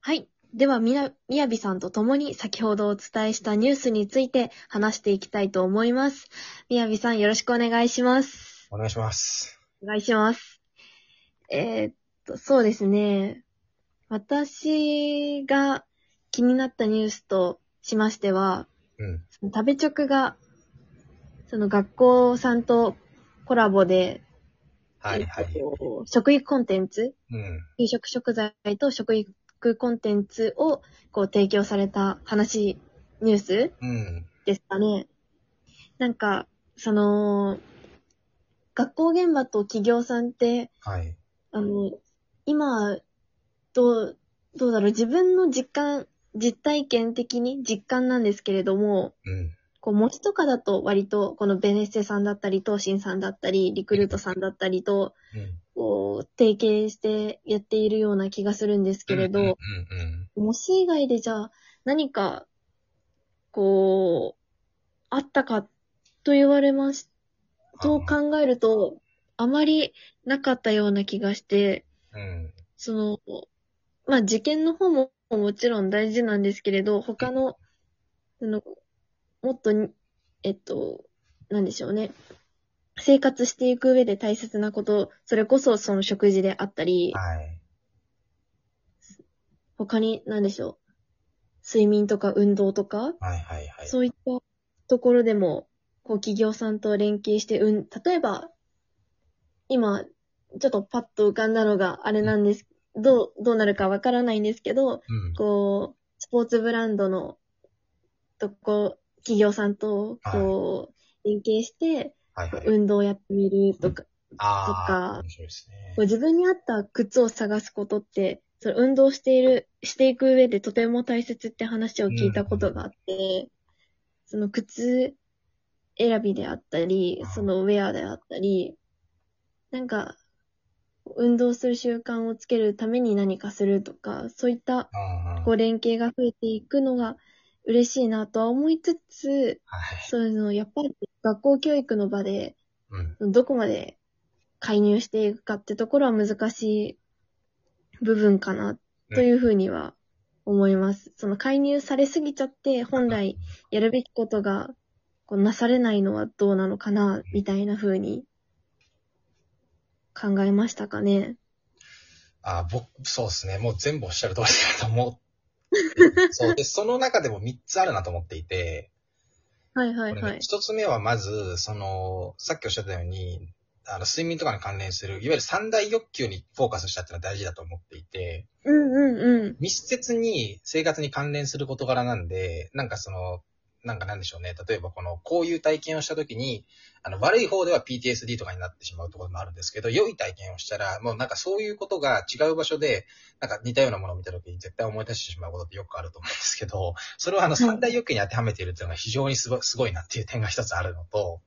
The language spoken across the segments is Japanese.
はい。では、みな、みやびさんと共に先ほどお伝えしたニュースについて話していきたいと思います。みやびさん、よろしくお願いします。お願いします。お願いします。えーっと、そうですね。私が気になったニュースとしましては、うん。食べ直が、その学校さんとコラボで、はいはいえ。っと食育コンテンツ？うん。給食食材と食育コンテンツをこう提供された話、ニュース？うん。ですかね。なんか、その、学校現場と企業さんって、はい。あの、今、どう、どうだろう、自分の実感、実体験的に実感なんですけれども、うん。こう、模試とかだと割と、このベネッセさんだったり、東進さんだったり、リクルートさんだったりと、うん。こう、提携してやっているような気がするんですけれど、うんうん模試以外でじゃあ何か、こう、あったかと言われます、と考えると、あまりなかったような気がして、うん。その、まあ、受験の方ももちろん大事なんですけれど、他の、その、もっとに、えっと、なんでしょうね。生活していく上で大切なこと、それこそその食事であったり、はい。他に何でしょう。睡眠とか運動とか、はいはいはい。そういったところでも、こう企業さんと連携して、うん、例えば、今、ちょっとパッと浮かんだのがあれなんです。どう、どうなるかわからないんですけど、うん。こう、スポーツブランドのとこ、企業さんと、こう、連携して、はいはい。運動をやってみるとか、あとかあ。面白いですねこう。自分に合った靴を探すことって、その運動している、していく上でとても大切って話を聞いたことがあって、その靴選びであったりうん、そのウェアであったり、なんか、運動する習慣をつけるために何かするとか、そういったうんうん。こう連携が増えていくのが嬉しいなとは思いつつ、はい。そういうの、やっぱり学校教育の場で、うん。どこまで介入していくかってところは難しい部分かなというふうには思います。その介入されすぎちゃって本来やるべきことがこうなされないのはどうなのかなみたいなふうに考えましたかね。あ僕、そうですね。もう全部おっしゃる通りだと思う。そう。で、その中でも3つあるなと思っていて、はいはいはい。一つ目はまず、その、さっきおっしゃったように、あの、睡眠とかに関連する、いわゆる三大欲求にフォーカスしたっていうのは大事だと思っていて、うんうんうん。密接に生活に関連する事柄なんで、なんかその、なんかなんでしょうね。例えばこの、こういう体験をしたときに、あの、悪い方では PTSD とかになってしまうところもあるんですけど、良い体験をしたら、もうなんかそういうことが違う場所で、なんか似たようなものを見たときに絶対思い出してしまうことってよくあると思うんですけど、それはあの、三大欲求に当てはめているっていうのが非常にすごすごいなっていう点が一つあるのと、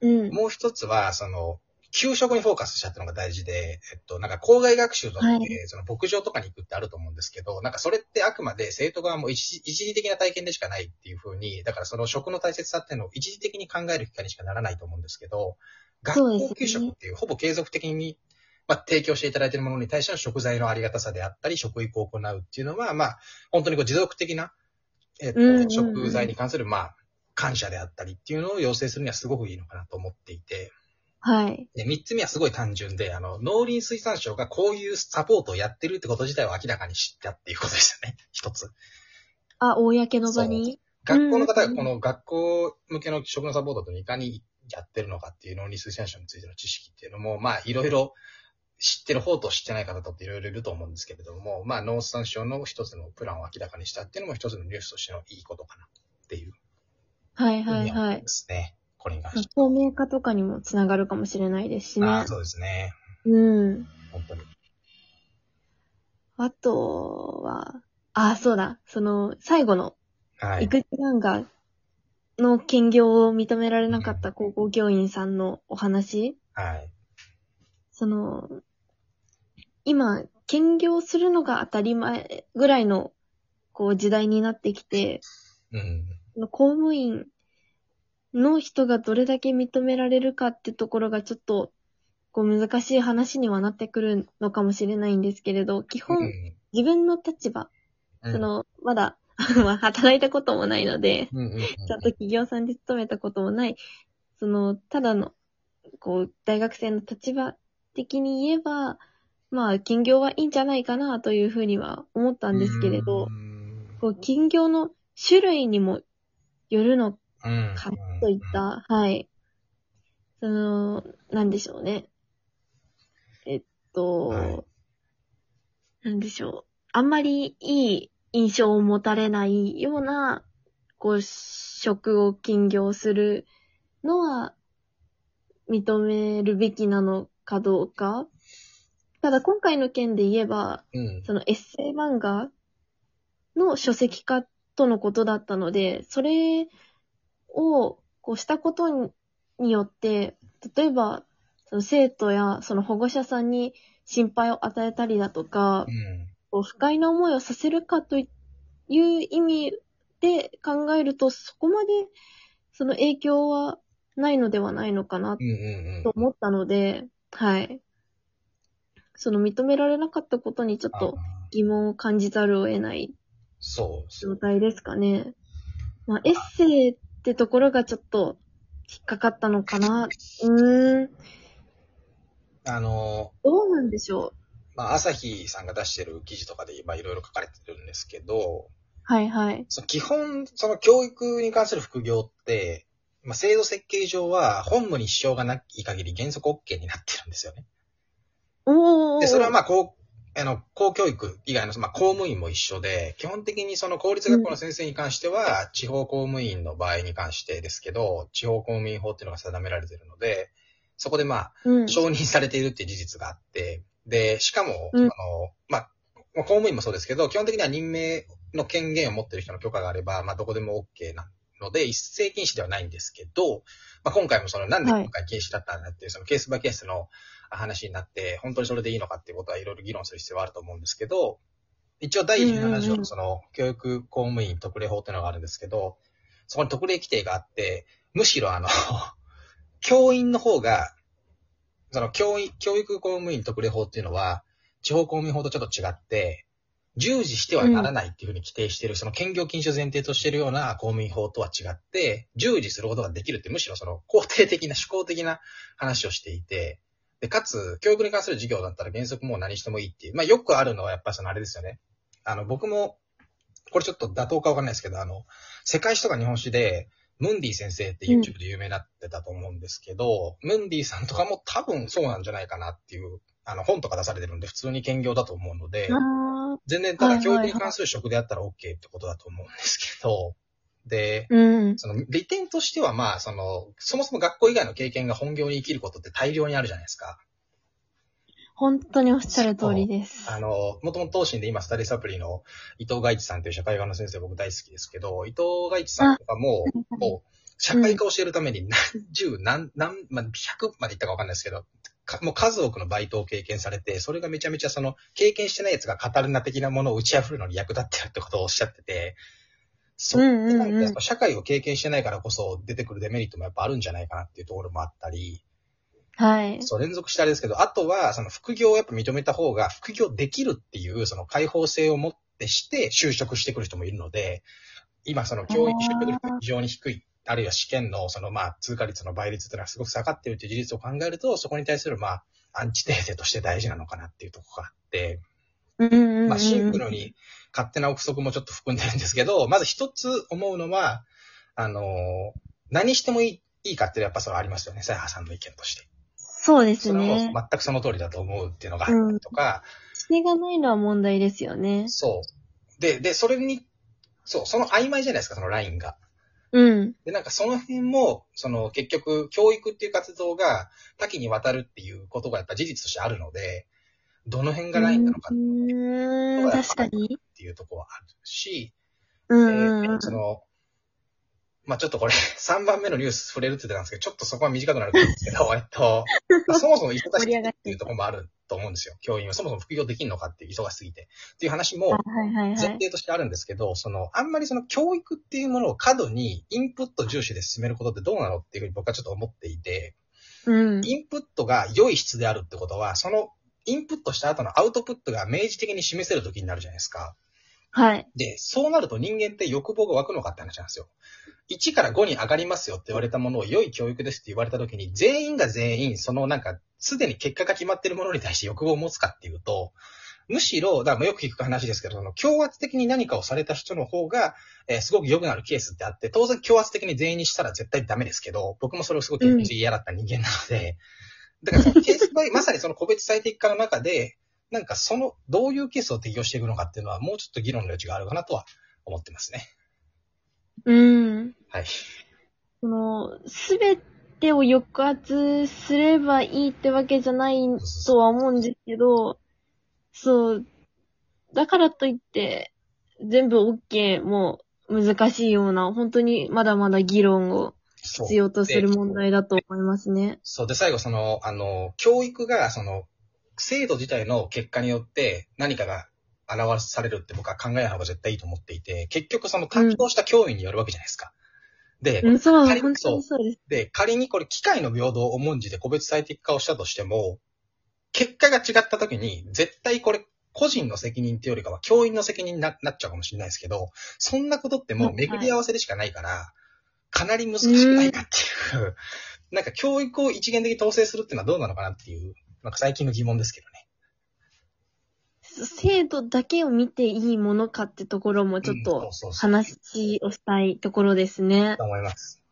うん。もう一つは、その、給食にフォーカスしたっていうのが大事で、えっと、なんか校外学習とかで、はい。その牧場とかに行くってあると思うんですけど、なんかそれってあくまで生徒側も一時的な体験でしかないっていう風に、だからその食の大切さっていうのを一時的に考える機会にしかならないと思うんですけど、学校給食っていうほぼ継続的に、まあ、提供していただいているものに対しての食材のありがたさであったり、食育を行うっていうのは、まあ、本当にこう持続的な、えっと、うんうんうん。食材に関する、まあ、感謝であったりっていうのを要請するにはすごくいいのかなと思っていて、はい。で、三つ目はすごい単純で、あの、農林水産省がこういうサポートをやってるってこと自体を明らかに知ったっていうことですよね。一つ。あ、公の場に？学校の方うんがこの学校向けの食のサポートといかにやってるのかっていう農林水産省についての知識っていうのも、まあ、いろいろ知ってる方と知ってない方とっていろいろいると思うんですけれども、まあ、農産省の一つのプランを明らかにしたっていうのも一つのニュースとしてのいいことかなっていうはいはいはいには思いま。すね。これに関して透明化とかにもつながるかもしれないですしね。は。ああ、そうですね。うん。本当に。あとは、あ、そうだ。その、最後の、はい。育児漫画の兼業を認められなかった高校教員さんのお話。はい。その、今、兼業するのが当たり前ぐらいの、こう、時代になってきて、うん。公務員の人がどれだけ認められるかってところがちょっとこう難しい話にはなってくるのかもしれないんですけれど、基本、うん。自分の立場、うん。そ、の、まだ、まあ働いたこともないので、うんうんうんちゃんと企業さんで勤めたこともない、その、ただの、こう、大学生の立場的に言えば、まあ、金業はいいんじゃないかなというふうには思ったんですけれどう、ん。こう、金業の種類にもよるのうんかといった、はい。その、なんでしょうね。えっと、はいなんでしょう。あんまりいい印象を持たれないような、こう、職を禁業するのは、認めるべきなのかどうか。ただ今回の件で言えば、うんそのエッセイ漫画の書籍化とのことだったので、それをこうしたことにによって、例えば、その生徒やその保護者さんに心配を与えたりだとかう、ん不快な思いをさせるかという意味で考えると、そこまでその影響はないのではないのかなと思ったので、はい。その認められなかったことにちょっとあ疑問を感じざるを得ない。状態ですかね。まあ、エッセイってところがちょっと引っかかったのかな。うーん。あの、どうなんでしょう。まあ、朝日さんが出してる記事とかで、まあ、いろいろ書かれてるんですけど、はいはい。その基本、その教育に関する副業って、まあ、制度設計上は本務に支障がない限り原則 OK になってるんですよね。おー。で、それはまあ、こう、あの、公教育以外の、まあ、公務員も一緒で、基本的にその公立学校の先生に関しては、地方公務員の場合に関してですけど、地方公務員法っていうのが定められているので、そこでまあ、うん。承認されているっていう事実があって、で、しかも、うん。あの、まあ、まあ公務員もそうですけど、基本的には任命の権限を持っている人の許可があれば、まあ、どこでも OK なので、一斉禁止ではないんですけど、まあ、今回もその、なんで今回禁止だったんだっていう、そのケースバイケースの話になって、本当にそれでいいのかっていうことはいろいろ議論する必要はあると思うんですけど、一応第17うんうんうん。条のその、教育公務員特例法っていうのがあるんですけど、そこに特例規定があって、むしろあの、教員の方が、その教員、教育公務員特例法っていうのは、地方公務員法とちょっと違って、従事してはならないっていうふうに規定している、その兼業禁止を前提としているような公務員法とは違って、従事することができるってむしろその肯定的な、主向的な話をしていて、で、かつ、教育に関する授業だったら原則もう何してもいいっていう。まあよくあるのはやっぱそのあれですよね。あの、僕も、これちょっと妥当かわかんないですけど、あの、世界史とか日本史で、ムンディ先生って YouTube で有名になってたと思うんですけど、ムンディさんとかも多分そうなんじゃないかなっていう、あの、本とか出されてるんで普通に兼業だと思うので、あ全然ただ教育に関する職であったら OK ってことだと思うんですけど、で、ーうん。その利点としてはまあ、その、そもそも学校以外の経験が本業に生きることって大量にあるじゃないですか。本当におっしゃる通りです。あの、もともと東進で今スタディサプリの伊藤外一さんという社会科の先生僕大好きですけど、伊藤外一さんとかも、もう、社会科を教えるために何 十、何、何、まあ、100までいったかわかんないですけど、かもう数多くのバイトを経験されて、それがめちゃめちゃその、経験してない奴が語るな的なものを打ち破るのに役立ってるってことをおっしゃってて、そうやっぱ社会を経験してないからこそ出てくるデメリットもやっぱあるんじゃないかなっていうところもあったり、はい。そう、連続してあれですけど、あとは、その副業をやっぱ認めた方が、副業できるっていう、その開放性を持ってして就職してくる人もいるので、今その教育就職率が非常に低い、あるいは試験のそのまあ通過率の倍率っていうのはすごく下がってるっていう事実を考えると、そこに対するまあ、アンチテーゼとして大事なのかなっていうところがあって。まあシンプルに勝手な憶測もちょっと含んでるんですけど、まず一つ思うのは、あのー何してもいい、いいかってやっぱそれありますよね、さやはさんの意見として。そうですそれもね。全くその通りだと思うっていうのがあったりとか、指定がないのは問題ですよね。そう。で、で、それに、そう、その曖昧じゃないですか、そのラインが。うん。で、なんかその辺も、その結局、教育っていう活動が多岐にわたるっていうことがやっぱ事実としてあるので、どの辺がラインなのかうーん、確かに。っていうところはあるし、えー。その、まあちょっとこれ、3番目のニュース触れるって言ってたんですけど、ちょっとそこは短くなると思うんですけど、えっと、そもそも忙しいっていうところもあると思うんですよ。教 員はそもそも副業できるのかっていう忙しすぎて。っていう話も、前い。提としてあるんですけど、その、あんまりその教育っていうものを過度にインプット重視で進めることってどうなのっていうふうに僕はちょっと思っていて、うん。インプットが良い質であるってことは、そのインプットした後のアウトプットが明示的に示せる時になるじゃないですか。はい。で、そうなると人間って欲望が湧くのかって話なんですよ。1から5に上がりますよって言われたものを良い教育ですって言われた時に、全員が全員、そのなんか、すでに結果が決まってるものに対して欲望を持つかっていうと、むしろ、だからよく聞く話ですけど、その強圧的に何かをされた人の方が、えーすごく良くなるケースってあって、当然強圧的に全員にしたら絶対ダメですけど、僕もそれをすごく嫌だった人間なので、だからそのケースバイ、まさにその個別最適化の中で、なんかその、どういうケースを適用していくのかっていうのは、もうちょっと議論の余地があるかなとは思ってますね。うん。はい。その、すべてを抑圧すればいいってわけじゃないとは思うんですけど、そう、だからといって、全部 OK も難しいような、本当にまだまだ議論を必要とする問題だと思いますね。そう。で、最後、その、あの、教育が、その、制度自体の結果によって何かが表されるって僕は考えない方が絶対いいと思っていて、結局その担当した教員によるわけじゃないですか。で、うん、そう、仮にそうで仮にこれ機械の平等を重んじて個別最適化をしたとしても、結果が違った時に、絶対これ、個人の責任っていうよりかは教員の責任にななっちゃうかもしれないですけど、そんなことってもう巡り合わせでしかないから、かなり難しくないかっていう、なんか教育を一元的に統制するっていうのはどうなのかなっていう、なんか最近の疑問ですけどね。制度だけを見ていいものかってところもちょっうんと話をしたいところですね。と思います。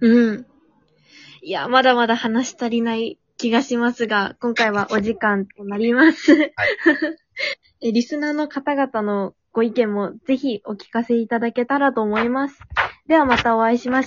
うん。いや、まだまだ話し足りない気がしますが、今回はお時間となります。えリスナーの方々のご意見もぜひお聞かせいただけたらと思います。ではまたお会いしましょう。